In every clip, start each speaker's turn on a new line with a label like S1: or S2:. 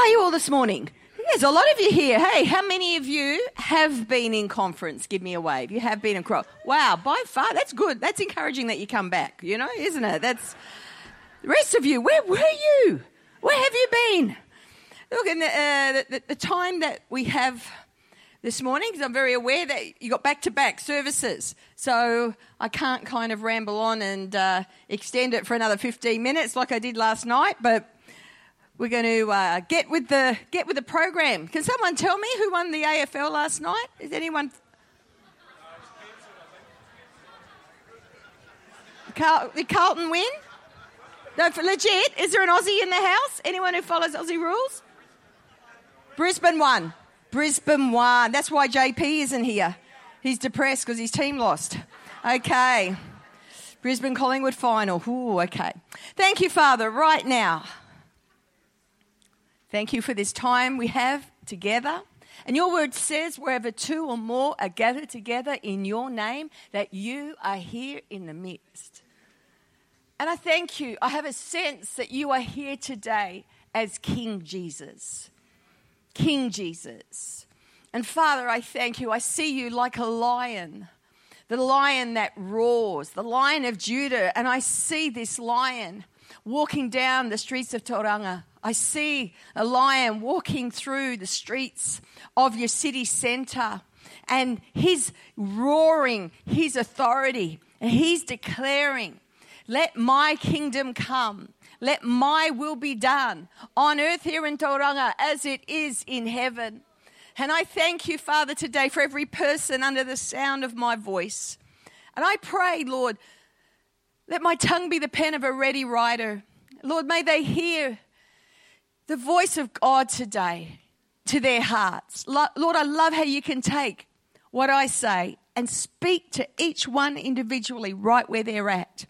S1: are you all this morning? There's a lot of you here. Hey, how many of you have been in conference? Give me a wave. You have been in conference. Wow, by far, that's good. That's encouraging that you come back, you know, isn't it? That's the rest of you. Where were you? Where have you been? Look, in the, uh, the, the time that we have this morning, because I'm very aware that you got back to back services. So I can't kind of ramble on and uh, extend it for another 15 minutes like I did last night, but we're going to uh, get with the get with the program. Can someone tell me who won the AFL last night? Is anyone? Did Carlton win? No, for legit. Is there an Aussie in the house? Anyone who follows Aussie rules? Brisbane won. Brisbane won. That's why JP isn't here. He's depressed because his team lost. Okay. Brisbane Collingwood final. Ooh, okay. Thank you, Father, right now. Thank you for this time we have together. And your word says, wherever two or more are gathered together in your name, that you are here in the midst. And I thank you. I have a sense that you are here today as King Jesus. King Jesus. And Father, I thank you. I see you like a lion, the lion that roars, the lion of Judah. And I see this lion walking down the streets of Tauranga I see a lion walking through the streets of your city centre and he's roaring his authority and he's declaring, Let my kingdom come. Let my will be done on earth here in Tauranga as it is in heaven. And I thank you, Father, today for every person under the sound of my voice. And I pray, Lord, let my tongue be the pen of a ready writer. Lord, may they hear the voice of God today to their hearts. Lord, I love how you can take what I say and speak to each one individually right where they're at.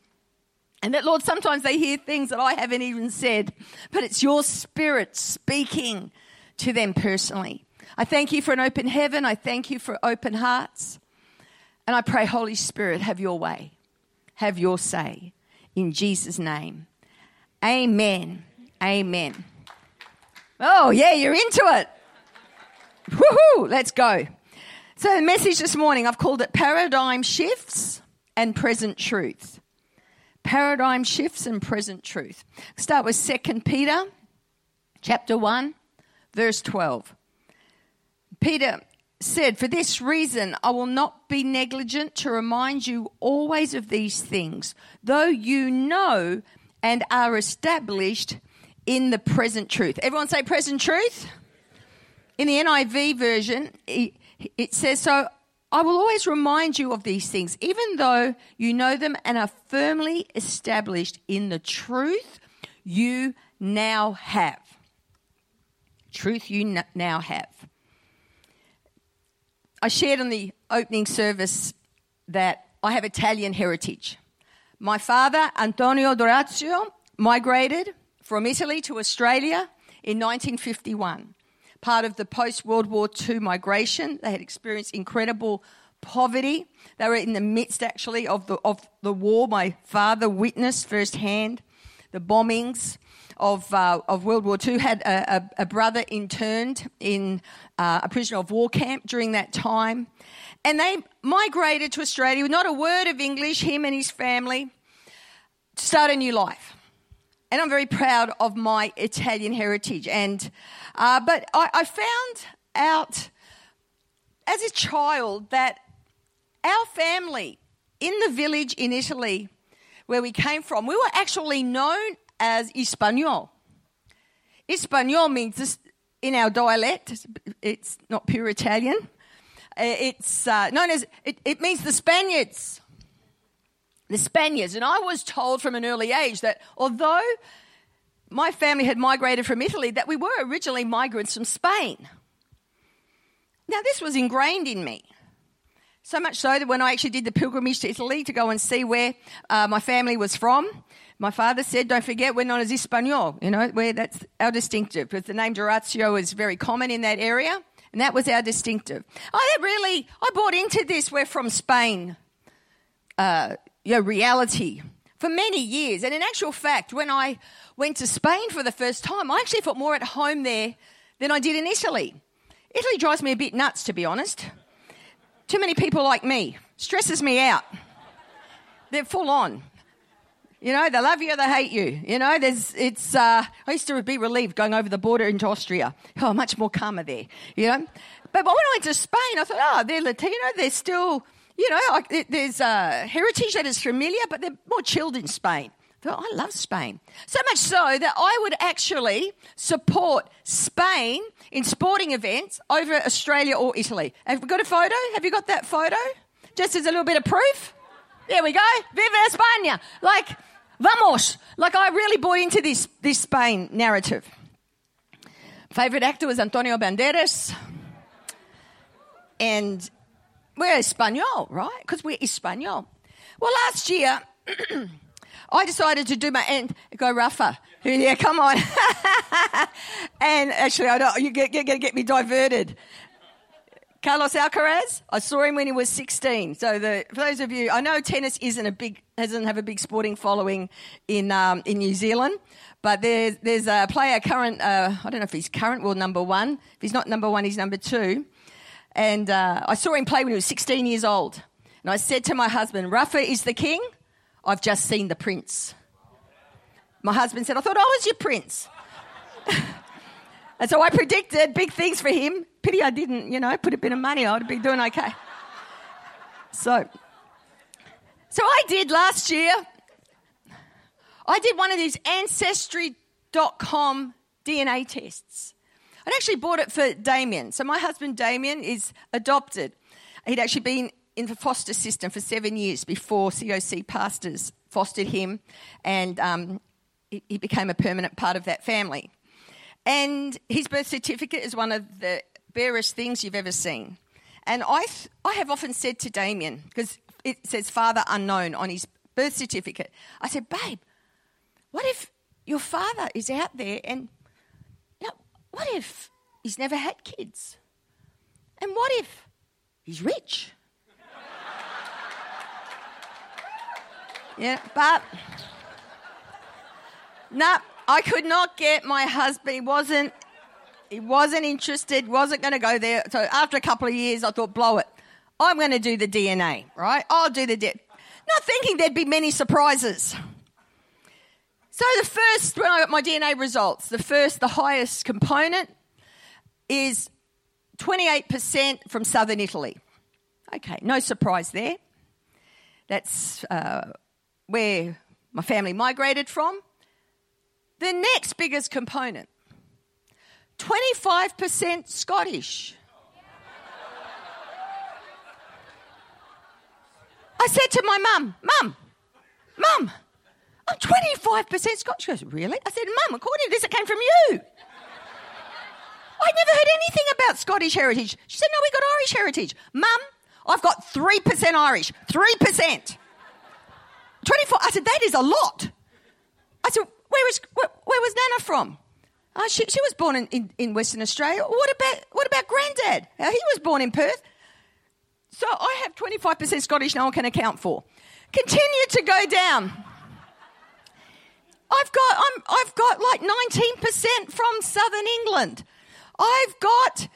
S1: And that, Lord, sometimes they hear things that I haven't even said, but it's your spirit speaking to them personally. I thank you for an open heaven. I thank you for open hearts. And I pray, Holy Spirit, have your way, have your say. In Jesus' name. Amen. Amen. Oh, yeah, you're into it. Woohoo, let's go. So, the message this morning, I've called it Paradigm Shifts and Present Truth. Paradigm Shifts and Present Truth. Start with 2 Peter chapter 1, verse 12. Peter said, For this reason, I will not be negligent to remind you always of these things, though you know and are established in the present truth. Everyone say present truth? In the NIV version, it says, So I will always remind you of these things, even though you know them and are firmly established in the truth you now have. Truth you now have. I shared in the opening service that I have Italian heritage. My father, Antonio Dorazio, migrated from Italy to Australia in 1951. Part of the post World War II migration, they had experienced incredible poverty. They were in the midst, actually, of the, of the war. My father witnessed firsthand the bombings of, uh, of World War II. Had a, a, a brother interned in uh, a prisoner of war camp during that time. And they migrated to Australia with not a word of English, him and his family, to start a new life and I'm very proud of my Italian heritage. And uh, but I, I found out as a child that our family in the village in Italy where we came from, we were actually known as Espanol. Espanol means this, in our dialect, it's not pure Italian. Uh, it's uh, known as, it, it means the Spaniards the Spaniards. And I was told from an early age that although my family had migrated from Italy, that we were originally migrants from Spain. Now, this was ingrained in me. So much so that when I actually did the pilgrimage to Italy to go and see where uh, my family was from, my father said, "Don't forget, we're known as Espanol. You know, where that's our distinctive. Because the name Dorazio is very common in that area, and that was our distinctive. I really, I bought into this. We're from Spain. Uh, you know, reality for many years. And in actual fact, when I went to Spain for the first time, I actually felt more at home there than I did in Italy. Italy drives me a bit nuts, to be honest. Too many people like me. Stresses me out. They're full on. You know, they love you or they hate you. You know, there's, it's, uh, I used to be relieved going over the border into Austria. Oh, much more calmer there, you know. But when I went to Spain, I thought, oh, they're Latino, they're still, you know, there's uh, heritage that is familiar, but they're more chilled in Spain. I love Spain. So much so that I would actually support Spain in sporting events over Australia or Italy. Have we got a photo? Have you got that photo? Just as a little bit of proof? There we go. Viva España. Like, vamos. Like, I really bought into this, this Spain narrative. Favorite actor was Antonio Banderas. And we're Espanol, right? Because we're Espanol. Well, last year, I decided to do my and go Rafa. Yeah, come on. and actually, I don't. You're going to get me diverted. Carlos Alcaraz, I saw him when he was 16. So the, for those of you, I know tennis isn't a big, doesn't have a big sporting following in um, in New Zealand, but there's there's a player current. Uh, I don't know if he's current world number one. If he's not number one, he's number two. And uh, I saw him play when he was 16 years old. And I said to my husband, Rafa is the king. I've just seen the prince. My husband said, I thought I was your prince. and so I predicted big things for him. Pity I didn't, you know, put a bit of money. I would be doing okay. So, so I did last year. I did one of these ancestry.com DNA tests. I'd actually bought it for Damien. So my husband Damien is adopted. He'd actually been in the foster system for seven years before COC pastors fostered him, and um, he, he became a permanent part of that family. And his birth certificate is one of the barest things you've ever seen. And I, th- I have often said to Damien, because it says father unknown on his birth certificate, I said, babe, what if your father is out there and what if he's never had kids? And what if he's rich? yeah, but no, I could not get my husband. He wasn't. He wasn't interested. Wasn't going to go there. So after a couple of years, I thought, blow it. I'm going to do the DNA. Right? I'll do the DNA. Not thinking there'd be many surprises. So the first, when I got my DNA results, the first, the highest component is 28% from southern Italy. Okay, no surprise there. That's uh, where my family migrated from. The next biggest component, 25% Scottish. I said to my mum, Mum, Mum, I'm 25% Scottish. She goes, Really? I said, Mum, according to this, it came from you. I'd never heard anything about Scottish heritage. She said, No, we got Irish heritage. Mum, I've got 3% Irish. 3%. 24. I said, That is a lot. I said, Where was, where, where was Nana from? Uh, she, she was born in, in, in Western Australia. What about, what about Granddad? Uh, he was born in Perth. So I have 25% Scottish no one can account for. Continue to go down. I've got, I'm, I've got like 19% from southern England. I've got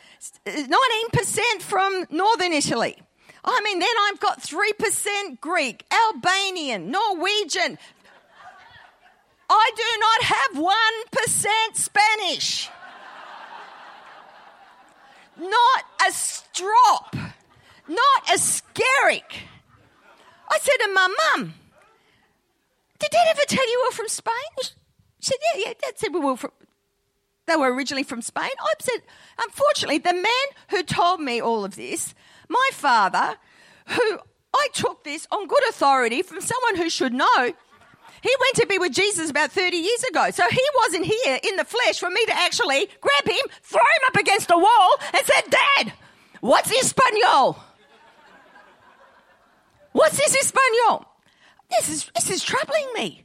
S1: 19% from northern Italy. I mean, then I've got 3% Greek, Albanian, Norwegian. I do not have 1% Spanish. Not a strop. Not a skerrick. I said to my mum, did Dad ever tell you we were from Spain? She said, Yeah, yeah. Dad said we were from, they were originally from Spain. I said, Unfortunately, the man who told me all of this, my father, who I took this on good authority from someone who should know, he went to be with Jesus about 30 years ago. So he wasn't here in the flesh for me to actually grab him, throw him up against a wall, and said, Dad, what's Espanol? What's this Espanol? This is, this is troubling me.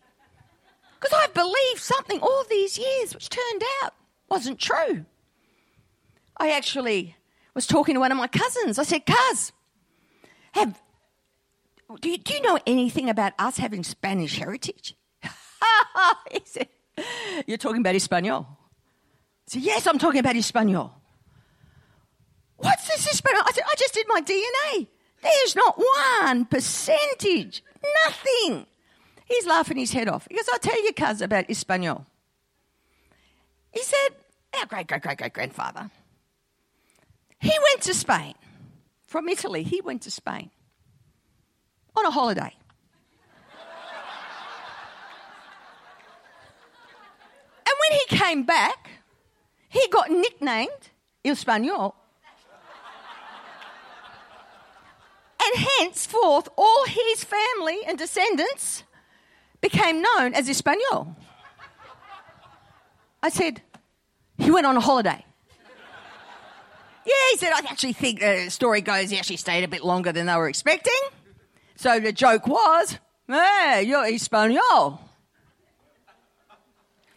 S1: Because I've believed something all these years, which turned out wasn't true. I actually was talking to one of my cousins. I said, Cuz, have, do you, do you know anything about us having Spanish heritage? he said, You're talking about Espanol. I said, Yes, I'm talking about Espanol. What's this Espanol? I said, I just did my DNA. There's not one percentage, nothing. He's laughing his head off. He goes, I'll tell you, cuz, about Espanol. He said, Our great great great great grandfather, he went to Spain. From Italy, he went to Spain on a holiday. and when he came back, he got nicknamed Espanol. And henceforth, all his family and descendants became known as Espanol. I said, he went on a holiday. Yeah, he said, I actually think the story goes he actually stayed a bit longer than they were expecting. So the joke was, hey, you're Espanol.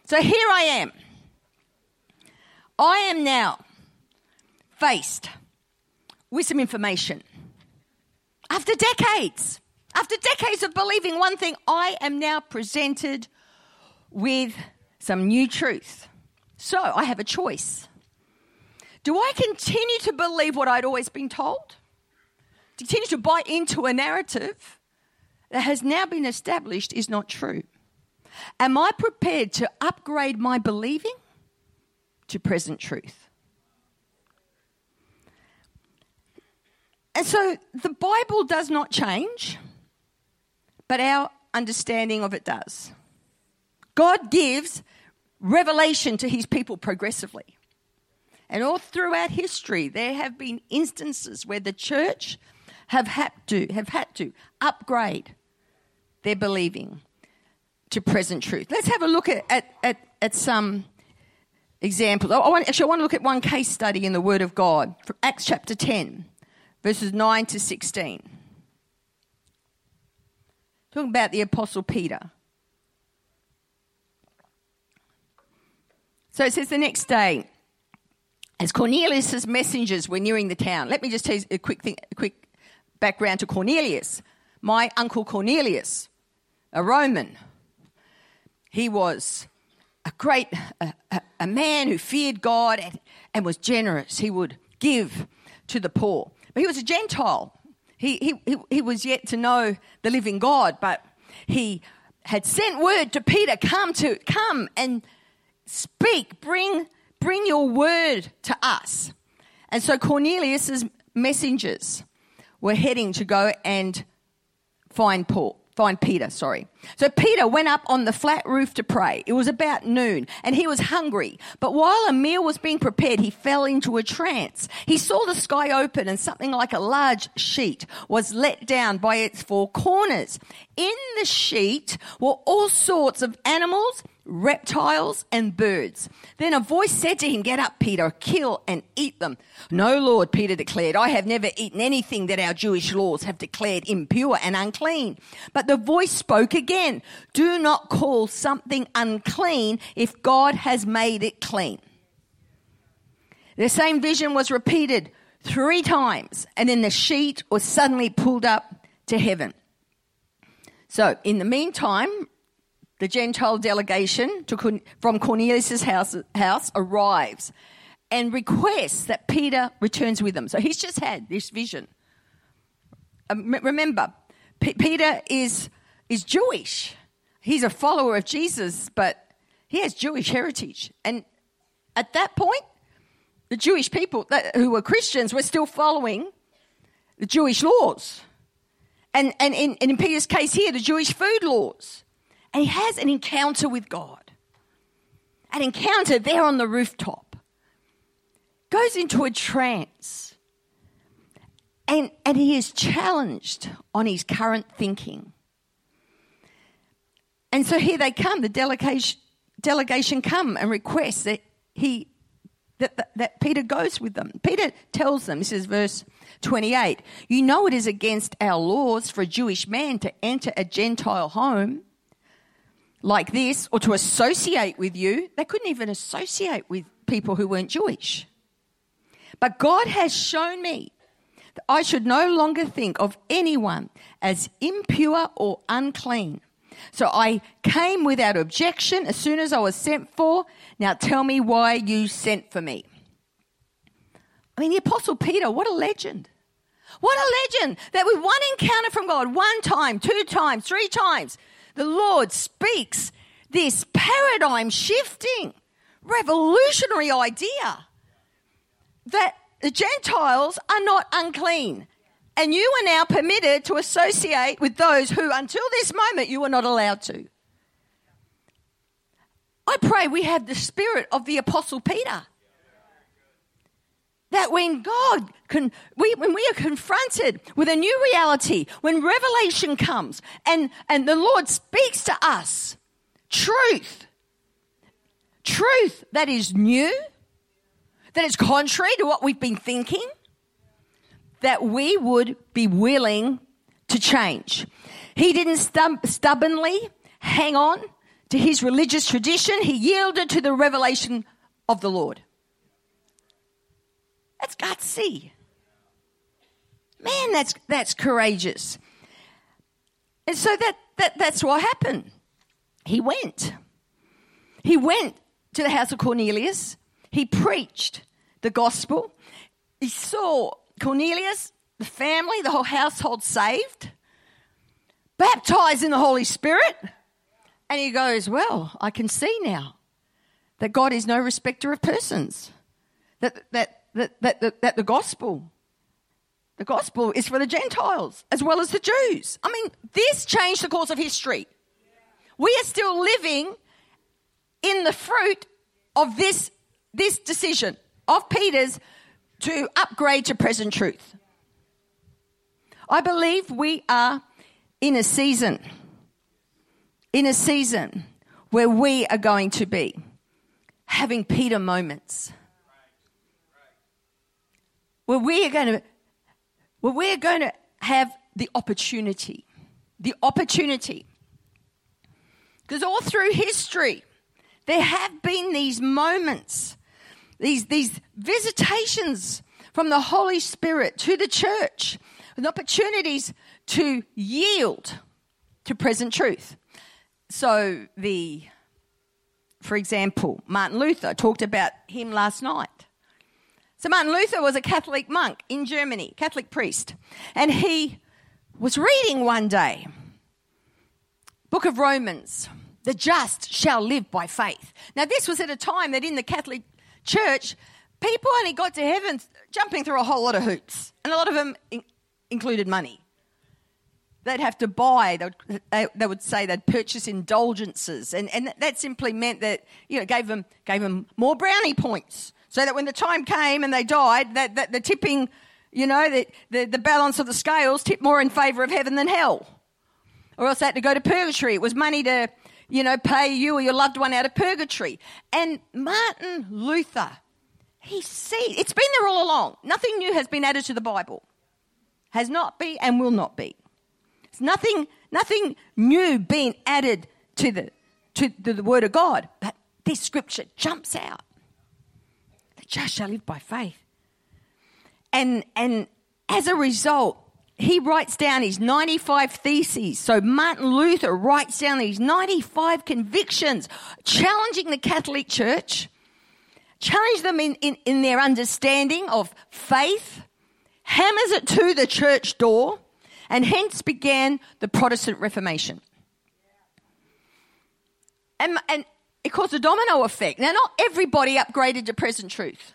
S1: So here I am. I am now faced with some information. After decades, after decades of believing one thing, I am now presented with some new truth. So I have a choice. Do I continue to believe what I'd always been told? Continue to buy into a narrative that has now been established is not true? Am I prepared to upgrade my believing to present truth? And so the Bible does not change, but our understanding of it does. God gives revelation to his people progressively. And all throughout history, there have been instances where the church have had to, have had to upgrade their believing to present truth. Let's have a look at, at, at, at some examples. I want, actually, I want to look at one case study in the Word of God from Acts chapter 10, verses 9 to 16. Talking about the Apostle Peter. So it says the next day, as Cornelius' messengers were nearing the town, let me just tell you a quick, thing, a quick background to Cornelius. My uncle Cornelius, a Roman, he was a great, a, a, a man who feared God and, and was generous. He would give to the poor. But he was a Gentile. He, he, he, he was yet to know the living God, but he had sent word to Peter, come to come and speak, bring, bring your word to us. And so Cornelius's messengers were heading to go and find Paul find Peter, sorry. So Peter went up on the flat roof to pray. It was about noon and he was hungry. But while a meal was being prepared, he fell into a trance. He saw the sky open and something like a large sheet was let down by its four corners. In the sheet were all sorts of animals reptiles and birds. Then a voice said to him, Get up, Peter, kill and eat them. No, Lord, Peter declared, I have never eaten anything that our Jewish laws have declared impure and unclean. But the voice spoke again, Do not call something unclean if God has made it clean. The same vision was repeated three times, and then the sheet was suddenly pulled up to heaven. So, in the meantime, the Gentile delegation to, from Cornelius' house, house arrives and requests that Peter returns with them. So he's just had this vision. Um, remember, P- Peter is, is Jewish. He's a follower of Jesus, but he has Jewish heritage. And at that point, the Jewish people that, who were Christians were still following the Jewish laws. And, and, in, and in Peter's case here, the Jewish food laws and he has an encounter with God. An encounter there on the rooftop. Goes into a trance. And, and he is challenged on his current thinking. And so here they come, the delegation, delegation come and request that he that, that, that, Peter goes with them. Peter tells them, this is verse 28, you know it is against our laws for a Jewish man to enter a Gentile home like this or to associate with you. They couldn't even associate with people who weren't Jewish. But God has shown me that I should no longer think of anyone as impure or unclean. So I came without objection as soon as I was sent for. Now tell me why you sent for me. I mean, the Apostle Peter, what a legend. What a legend that with one encounter from God, one time, two times, three times, the Lord speaks this paradigm shifting, revolutionary idea that the Gentiles are not unclean. And you are now permitted to associate with those who, until this moment, you were not allowed to. I pray we have the spirit of the Apostle Peter. That when God, can, we, when we are confronted with a new reality, when revelation comes and, and the Lord speaks to us truth, truth that is new, that is contrary to what we've been thinking, that we would be willing to change. He didn't stub- stubbornly hang on to his religious tradition, he yielded to the revelation of the Lord. That's gutsy. Man, that's, that's courageous. And so that, that, that's what happened. He went. He went to the house of Cornelius. He preached the gospel. He saw Cornelius, the family, the whole household saved, baptized in the Holy Spirit. And he goes, Well, I can see now that God is no respecter of persons. That, that, that, that, that, that the gospel, the gospel is for the Gentiles as well as the Jews. I mean, this changed the course of history. We are still living in the fruit of this, this decision of Peter's to upgrade to present truth. I believe we are in a season, in a season where we are going to be having Peter moments. Where we are going to, where we are going to have the opportunity, the opportunity. Because all through history, there have been these moments these, these visitations from the Holy Spirit to the church and opportunities to yield to present truth. So the for example, Martin Luther talked about him last night. So Martin Luther was a Catholic monk in Germany, Catholic priest, and he was reading one day Book of Romans, the just shall live by faith. Now this was at a time that in the Catholic church, people only got to heaven jumping through a whole lot of hoops, and a lot of them in- included money. They'd have to buy, they would, they, they would say they'd purchase indulgences, and, and that simply meant that, you know, gave them, gave them more brownie points, so that when the time came and they died, that, that the tipping, you know, the, the, the balance of the scales tipped more in favour of heaven than hell. Or else they had to go to purgatory. It was money to you know, pay you or your loved one out of purgatory. And Martin Luther, he see it's been there all along. Nothing new has been added to the Bible. Has not been and will not be. It's nothing, nothing new being added to the to, to the word of God. But this scripture jumps out. Just shall live by faith. And and as a result, he writes down his 95 theses. So Martin Luther writes down these 95 convictions, challenging the Catholic Church, challenge them in, in, in their understanding of faith, hammers it to the church door, and hence began the Protestant Reformation. And, and it caused a domino effect. Now, not everybody upgraded to present truth.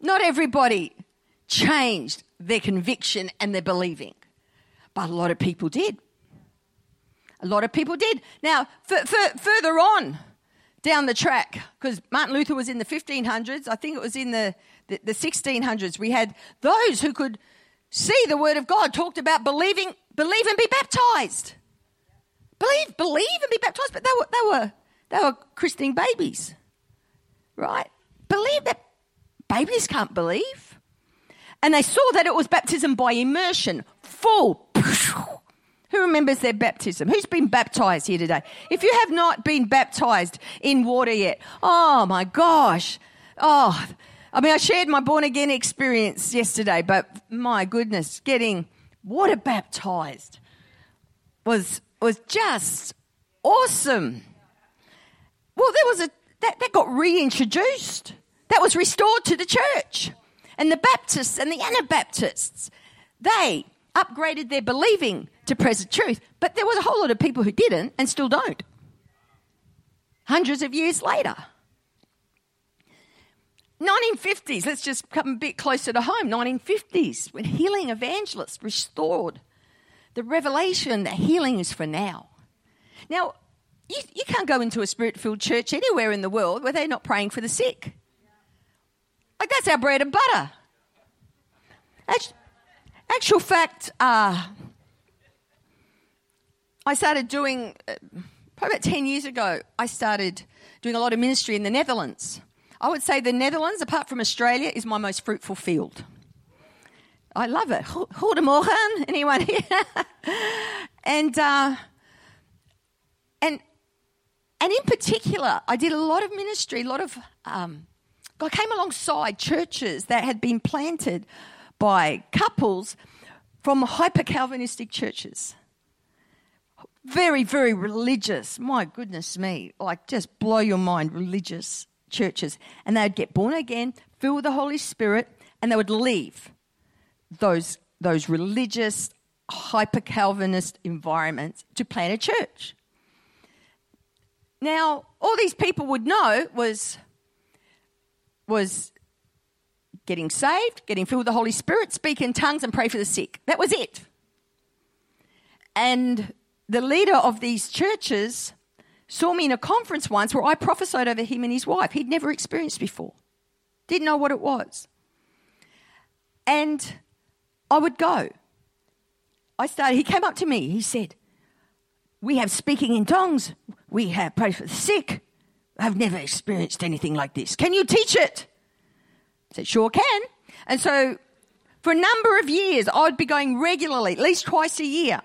S1: Not everybody changed their conviction and their believing. But a lot of people did. A lot of people did. Now, f- f- further on down the track, because Martin Luther was in the 1500s, I think it was in the, the, the 1600s, we had those who could see the word of God talked about believing, believe and be baptized. Believe, believe and be baptized, but they were, they were, they were christening babies, right? Believe that babies can't believe. And they saw that it was baptism by immersion, full. Who remembers their baptism? Who's been baptized here today? If you have not been baptized in water yet, oh my gosh. Oh, I mean, I shared my born again experience yesterday, but my goodness, getting water baptized was was just awesome. Well, there was a that, that got reintroduced. That was restored to the church. And the Baptists and the Anabaptists, they upgraded their believing to present truth. But there was a whole lot of people who didn't and still don't. Hundreds of years later. 1950s, let's just come a bit closer to home. 1950s, when healing evangelists restored the revelation that healing is for now. Now, you, you can't go into a spirit filled church anywhere in the world where they're not praying for the sick. Like, that's our bread and butter. Actual, actual fact, uh, I started doing, uh, probably about 10 years ago, I started doing a lot of ministry in the Netherlands. I would say the Netherlands, apart from Australia, is my most fruitful field. I love it. Goedemorgen, anyone here? and uh, and and in particular, I did a lot of ministry, a lot of um, I came alongside churches that had been planted by couples from hyper Calvinistic churches. Very, very religious. My goodness me, like just blow your mind, religious churches, and they'd get born again, filled with the Holy Spirit, and they would leave those, those religious, hyper Calvinist environments to plant a church. Now, all these people would know was, was getting saved, getting filled with the Holy Spirit, speak in tongues, and pray for the sick. That was it. And the leader of these churches saw me in a conference once where I prophesied over him and his wife. He'd never experienced before, didn't know what it was. And I would go. I started, he came up to me, he said, We have speaking in tongues, we have prayed for the sick. I've never experienced anything like this. Can you teach it? I said, Sure can. And so for a number of years, I would be going regularly, at least twice a year,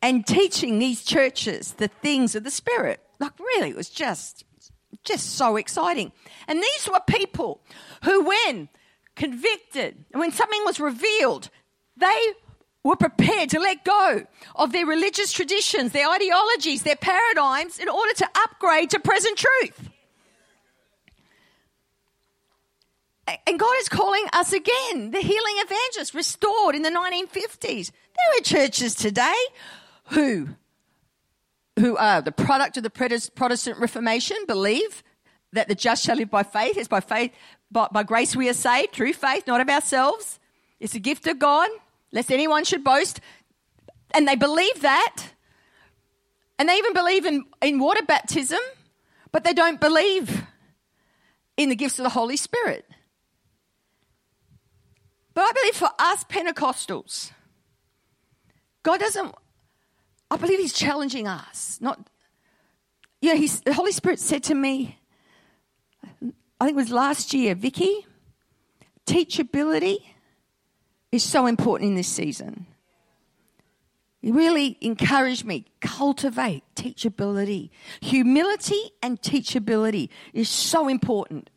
S1: and teaching these churches the things of the Spirit. Like, really, it was just, just so exciting. And these were people who, when convicted, when something was revealed, they were prepared to let go of their religious traditions, their ideologies, their paradigms in order to upgrade to present truth. And God is calling us again, the healing evangelists restored in the 1950s. There are churches today who who are the product of the Protestant Reformation believe that the just shall live by faith. It's by faith, by, by grace we are saved through faith, not of ourselves. It's a gift of God, lest anyone should boast. And they believe that. And they even believe in, in water baptism, but they don't believe in the gifts of the Holy Spirit. But I believe for us Pentecostals, God doesn't I believe he's challenging us. Not, you know, he's, the Holy Spirit said to me, I think it was last year, Vicki, teachability is so important in this season. He really encouraged me cultivate teachability. Humility and teachability is so important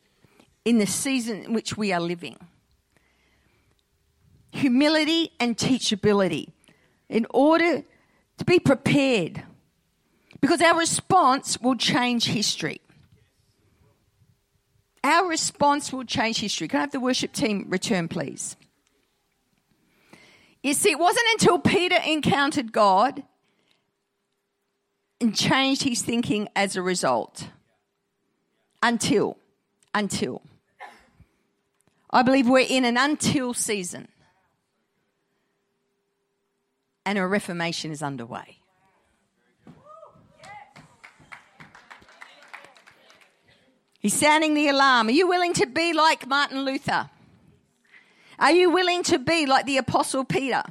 S1: in the season in which we are living. Humility and teachability. In order to be prepared because our response will change history. Our response will change history. Can I have the worship team return, please? You see, it wasn't until Peter encountered God and changed his thinking as a result. Until, until. I believe we're in an until season and a reformation is underway. He's sounding the alarm. Are you willing to be like Martin Luther? Are you willing to be like the Apostle Peter?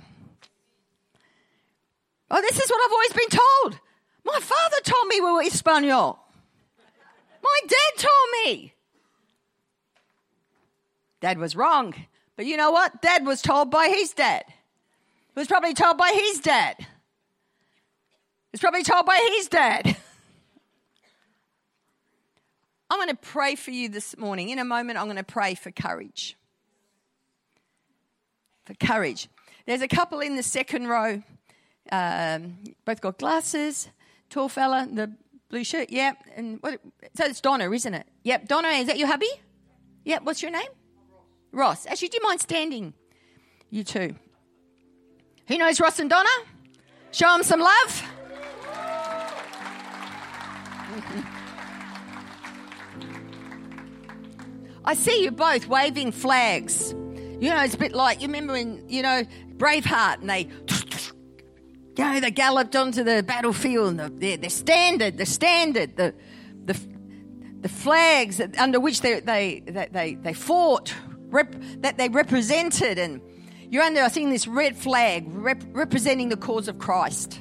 S1: Oh, this is what I've always been told. My father told me we were Espanol. My dad told me. Dad was wrong. But you know what? Dad was told by his dad He was probably told by his dad. He's probably told by his dad. I'm going to pray for you this morning. In a moment, I'm going to pray for courage. For courage. There's a couple in the second row. Um, both got glasses. Tall fella, the blue shirt. Yep. And what? So it's Donna, isn't it? Yep. Donna, is that your hubby? Yep. What's your name? Ross. Ross. Actually, do you mind standing? You too. Who knows Ross and Donna? Show them some love. I see you both waving flags. You know, it's a bit like you remember when you know Braveheart, and they, you know, they galloped onto the battlefield. And the, the standard, the standard, the the the flags under which they they they they, fought, rep, that they represented, and you're under, I think, this red flag rep, representing the cause of Christ.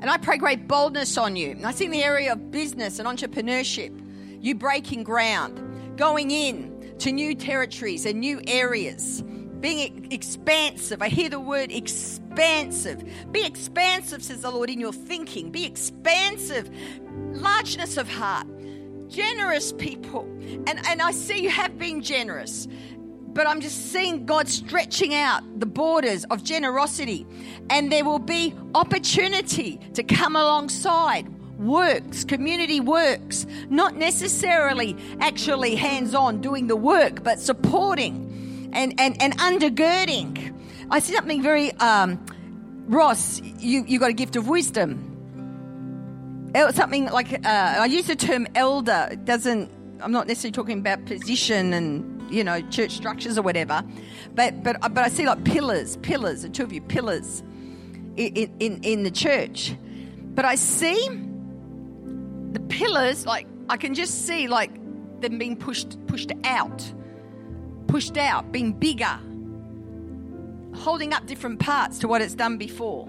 S1: And I pray great boldness on you. And I see in the area of business and entrepreneurship, you breaking ground, going in to new territories and new areas, being expansive. I hear the word expansive. Be expansive, says the Lord, in your thinking. Be expansive, largeness of heart, generous people. And, and I see you have been generous but I'm just seeing God stretching out the borders of generosity. And there will be opportunity to come alongside works, community works, not necessarily actually hands on doing the work, but supporting and, and, and undergirding. I see something very, um, Ross, you, you got a gift of wisdom. Something like, uh, I use the term elder, it doesn't, I'm not necessarily talking about position and, you know, church structures or whatever, but, but, but I see like pillars, pillars, the two of you, pillars in, in, in the church. But I see the pillars, like I can just see like them being pushed pushed out, pushed out, being bigger, holding up different parts to what it's done before.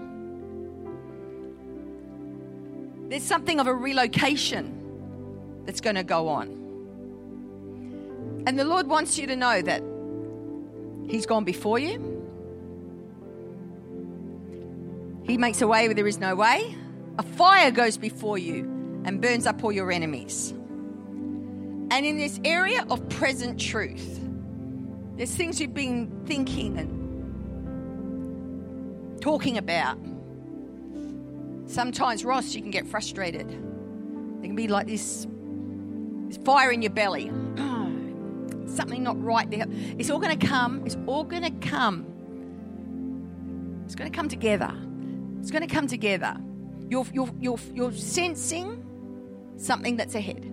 S1: There's something of a relocation that's going to go on. And the Lord wants you to know that He's gone before you. He makes a way where there is no way. A fire goes before you and burns up all your enemies. And in this area of present truth, there's things you've been thinking and talking about. Sometimes, Ross, you can get frustrated. There can be like this, this fire in your belly. Something not right there. It's all going to come. It's all going to come. It's going to come together. It's going to come together. You're, you're, you're, you're sensing something that's ahead.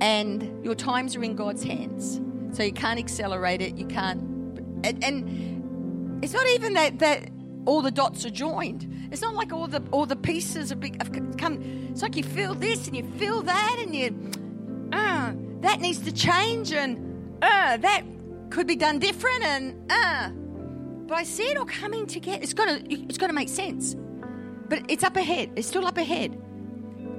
S1: And your times are in God's hands. So you can't accelerate it. You can't. And, and it's not even that, that all the dots are joined. It's not like all the all the pieces have, come. It's like you feel this and you feel that and you, uh, that needs to change and uh, that could be done different and uh. But I see it all coming together. It's to it's got to make sense. But it's up ahead. It's still up ahead.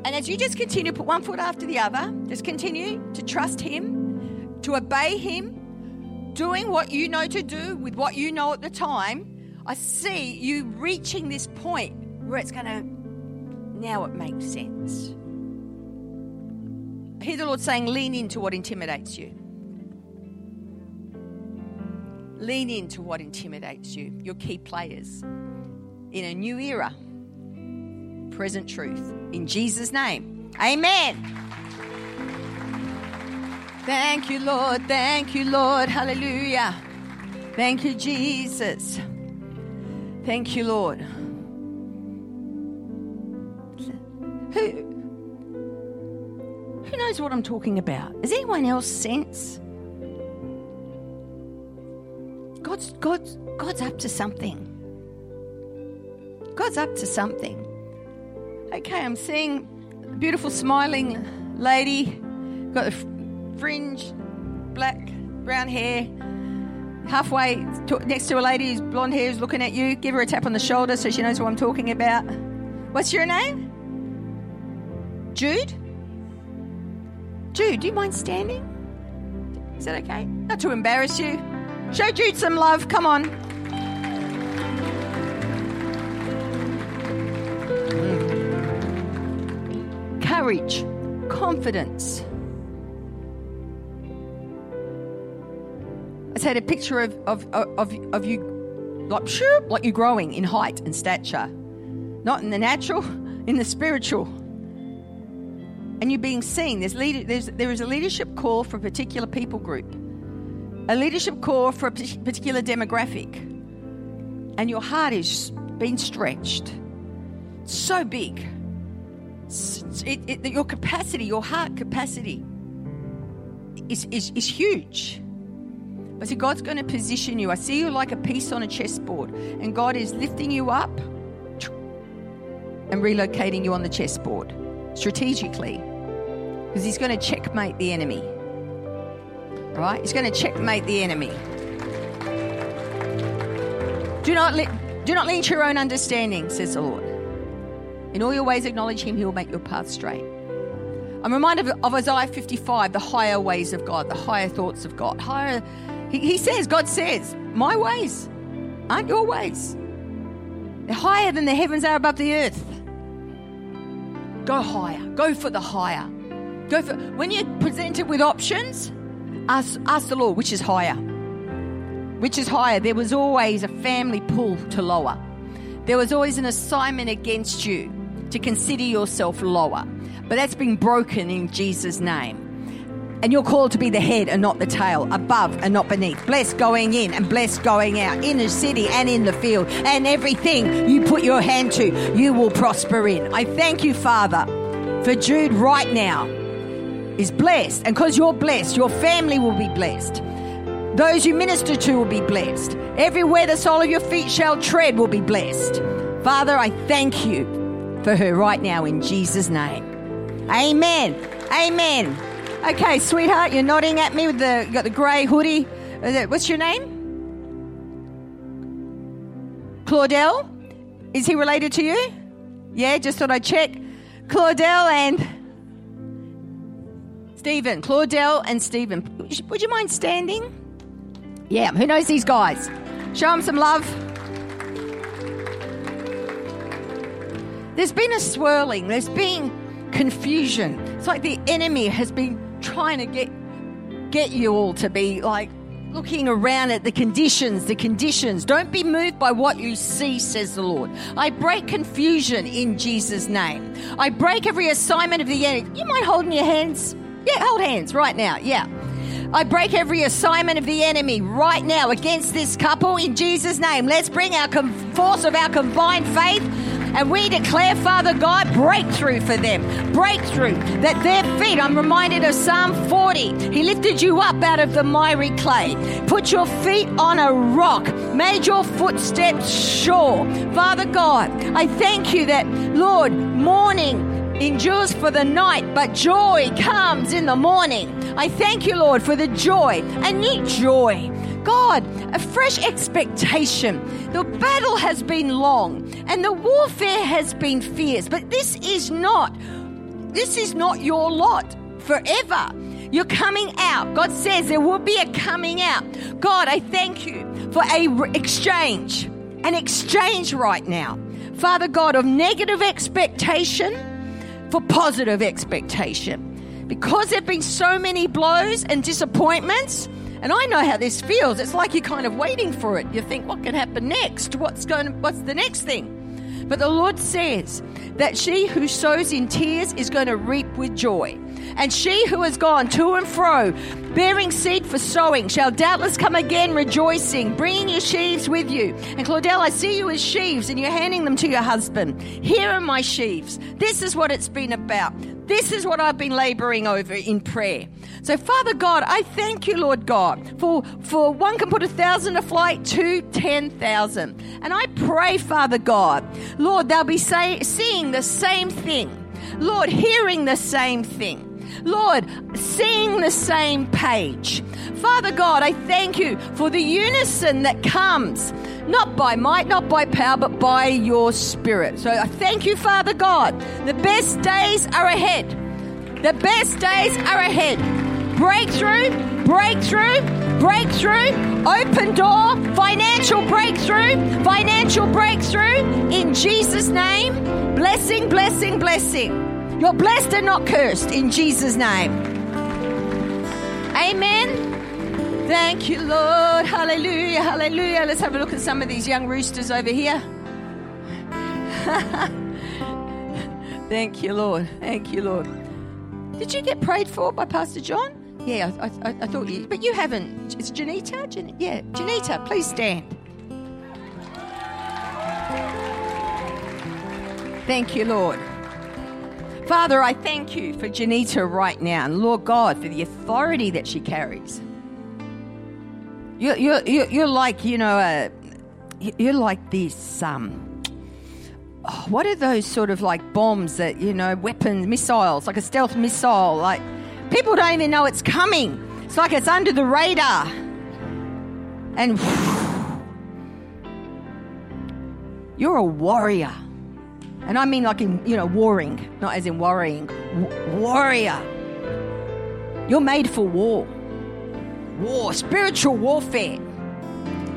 S1: And as you just continue put one foot after the other, just continue to trust Him, to obey Him, doing what you know to do with what you know at the time, I see you reaching this point where it's going to, now it makes sense. I hear the Lord saying, lean into what intimidates you. Lean into what intimidates you, your key players in a new era present truth. In Jesus' name, amen. Thank you, Lord. Thank you, Lord. Hallelujah. Thank you, Jesus. Thank you, Lord. Who, who knows what I'm talking about? Does anyone else sense? God's, God's, God's up to something. God's up to something. Okay, I'm seeing beautiful smiling lady, got the fringe, black, brown hair, halfway to, next to a lady who's blonde hair who's looking at you. Give her a tap on the shoulder so she knows what I'm talking about. What's your name? Jude? Jude, do you mind standing? Is that okay? Not to embarrass you. Show Jude some love. Come on. Courage, confidence. I had a picture of, of, of, of you like, like you growing in height and stature. Not in the natural, in the spiritual. And you're being seen. There's, leader, there's there is a leadership call for a particular people group, a leadership call for a particular demographic. And your heart is being stretched. so big. It, it, your capacity, your heart capacity, is, is, is huge. But see, God's going to position you. I see you like a piece on a chessboard, and God is lifting you up and relocating you on the chessboard strategically because He's going to checkmate the enemy. Right? He's going to checkmate the enemy. Do not, do not lean to your own understanding, says the Lord. In all your ways, acknowledge Him, He will make your path straight. I'm reminded of, of Isaiah 55, the higher ways of God, the higher thoughts of God, higher he, he says, God says, my ways aren't your ways. They're higher than the heavens are above the earth. Go higher. Go for the higher. Go for when you're presented with options, ask, ask the Lord which is higher. Which is higher? There was always a family pull to lower. There was always an assignment against you to consider yourself lower. But that's been broken in Jesus' name. And you're called to be the head and not the tail, above and not beneath. Blessed going in and blessed going out, in the city and in the field. And everything you put your hand to, you will prosper in. I thank you, Father, for Jude right now is blessed. And because you're blessed, your family will be blessed. Those you minister to will be blessed. Everywhere the sole of your feet shall tread will be blessed. Father, I thank you for her right now in Jesus' name. Amen. Amen. Okay, sweetheart, you're nodding at me with the got the grey hoodie. What's your name? Claudel. Is he related to you? Yeah, just thought I'd check. Claudel and Stephen. Claudel and Stephen. Would you mind standing? Yeah, who knows these guys? Show them some love. There's been a swirling, there's been confusion. It's like the enemy has been trying to get get you all to be like looking around at the conditions, the conditions. Don't be moved by what you see, says the Lord. I break confusion in Jesus' name. I break every assignment of the enemy. You mind holding your hands? Yeah, hold hands right now. Yeah. I break every assignment of the enemy right now against this couple in Jesus' name. Let's bring our com- force of our combined faith and we declare, Father God, breakthrough for them. Breakthrough that their feet, I'm reminded of Psalm 40. He lifted you up out of the miry clay, put your feet on a rock, made your footsteps sure. Father God, I thank you that, Lord, morning endures for the night, but joy comes in the morning. I thank you, Lord, for the joy, a new joy. God, a fresh expectation. The battle has been long and the warfare has been fierce, but this is not, this is not your lot forever. You're coming out. God says there will be a coming out. God, I thank you for a re- exchange, an exchange right now. Father God, of negative expectation for positive expectation. Because there have been so many blows and disappointments, and I know how this feels. It's like you're kind of waiting for it. You think, what can happen next? What's going what's the next thing? But the Lord says that she who sows in tears is going to reap with joy. And she who has gone to and fro, bearing seed for sowing, shall doubtless come again rejoicing, bringing your sheaves with you. And Claudel, I see you as sheaves, and you're handing them to your husband. Here are my sheaves. This is what it's been about. This is what I've been laboring over in prayer. So, Father God, I thank you, Lord God, for, for one can put a thousand to flight, two, ten thousand. And I pray, Father God, Lord, they'll be say, seeing the same thing. Lord, hearing the same thing. Lord, seeing the same page. Father God, I thank you for the unison that comes not by might, not by power, but by your spirit. So I thank you, Father God. The best days are ahead. The best days are ahead. Breakthrough, breakthrough, breakthrough, open door, financial breakthrough, financial breakthrough in Jesus' name. Blessing, blessing, blessing. You're blessed and not cursed in Jesus' name. Amen. Thank you, Lord. Hallelujah. Hallelujah. Let's have a look at some of these young roosters over here. Thank you, Lord. Thank you, Lord. Did you get prayed for by Pastor John? Yeah, I, I, I thought you, but you haven't. It's Janita? Jan, yeah, Janita, please stand. Thank you, Lord. Father, I thank you for Janita right now, and Lord God, for the authority that she carries. You're, you're, you're like, you know, uh, you're like this. Um, oh, what are those sort of like bombs that, you know, weapons, missiles, like a stealth missile? Like, people don't even know it's coming. It's like it's under the radar. And whew, you're a warrior. And I mean like in, you know, warring, not as in worrying. W- warrior. You're made for war war, spiritual warfare.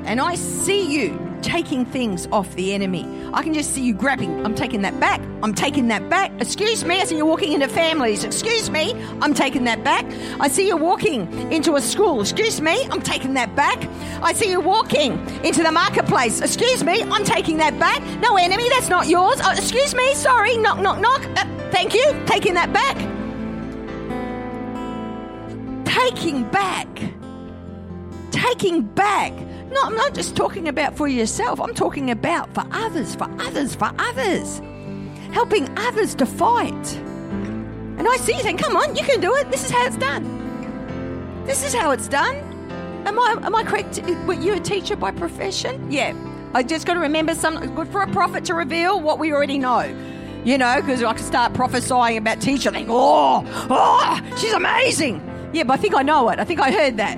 S1: And I see you taking things off the enemy. I can just see you grabbing. I'm taking that back. I'm taking that back. Excuse me. I see you walking into families. Excuse me. I'm taking that back. I see you walking into a school. Excuse me. I'm taking that back. I see you walking into the marketplace. Excuse me. I'm taking that back. No enemy. That's not yours. Oh, excuse me. Sorry. Knock, knock, knock. Uh, thank you. Taking that back. Taking back taking back. No, I'm not just talking about for yourself, I'm talking about for others, for others, for others. Helping others to fight. And I see you saying, come on, you can do it. This is how it's done. This is how it's done. Am I, am I correct? Were you a teacher by profession? Yeah. I just got to remember some good for a prophet to reveal what we already know. You know, because I can start prophesying about teacher, think, oh, oh, she's amazing. Yeah, but I think I know it. I think I heard that.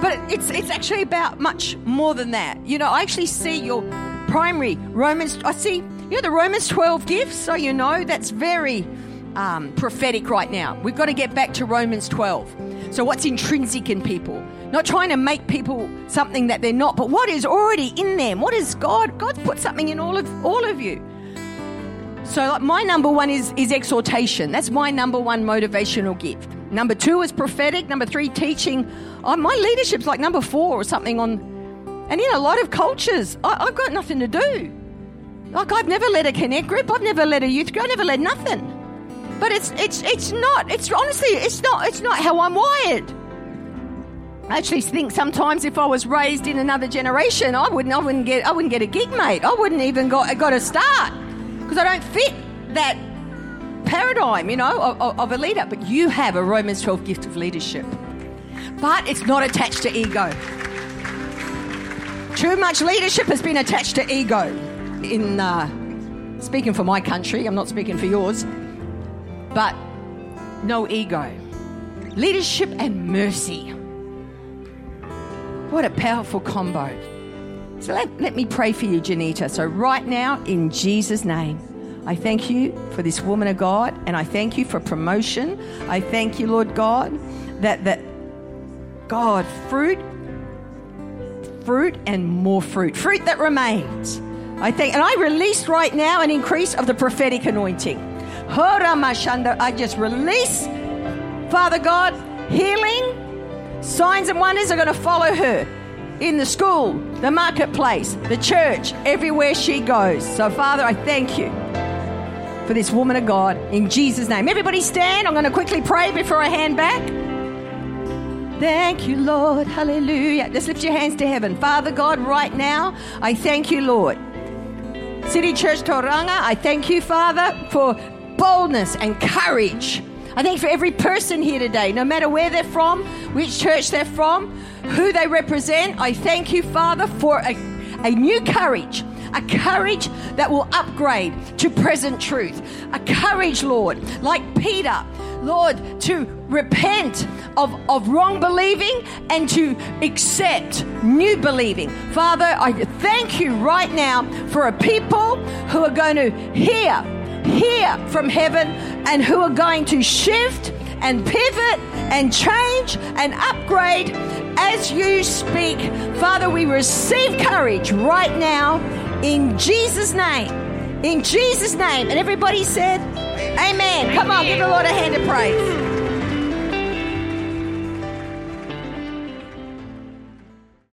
S1: But it's it's actually about much more than that. You know, I actually see your primary Romans. I see you know the Romans twelve gifts. So you know that's very um, prophetic right now. We've got to get back to Romans twelve. So what's intrinsic in people? Not trying to make people something that they're not, but what is already in them? What is God? God's put something in all of all of you. So like my number one is is exhortation. That's my number one motivational gift. Number two is prophetic. Number three, teaching. Oh, my leadership's like number four or something on. And in a lot of cultures, I, have got nothing to do. Like I've never led a connect group. I've never led a youth group. I've never led nothing. But it's it's it's not. It's honestly, it's not. It's not how I'm wired. I actually think sometimes if I was raised in another generation, I wouldn't. I wouldn't get. I wouldn't get a gig, mate. I wouldn't even got got a start because I don't fit that paradigm, you know, of, of, a leader. But you have a Romans 12 gift of leadership. But it's not attached to ego. Too much leadership has been attached to ego. In uh, speaking for my country, I'm not speaking for yours, but no ego. Leadership and mercy. What a powerful combo. So let, let me pray for you, Janita. So, right now, in Jesus' name, I thank you for this woman of God, and I thank you for promotion. I thank you, Lord God, that that God fruit, fruit, and more fruit, fruit that remains. I think, and I release right now an increase of the prophetic anointing. I just release, Father God, healing, signs and wonders are going to follow her in the school, the marketplace, the church, everywhere she goes. So, Father, I thank you for this woman of God in Jesus' name. Everybody stand. I'm going to quickly pray before I hand back. Thank you, Lord. Hallelujah. Just lift your hands to heaven. Father God, right now, I thank you, Lord. City Church Tauranga, I thank you, Father, for boldness and courage. I thank for every person here today, no matter where they're from, which church they're from, who they represent. I thank you, Father, for a, a new courage, a courage that will upgrade to present truth, a courage, Lord, like Peter, Lord, to repent of, of wrong believing and to accept new believing. Father, I thank you right now for a people who are going to hear, hear from heaven and who are going to shift and pivot and change and upgrade as you speak. Father, we receive courage right now in Jesus' name. In Jesus' name. And everybody said, Amen. Come on, give the Lord a hand of praise.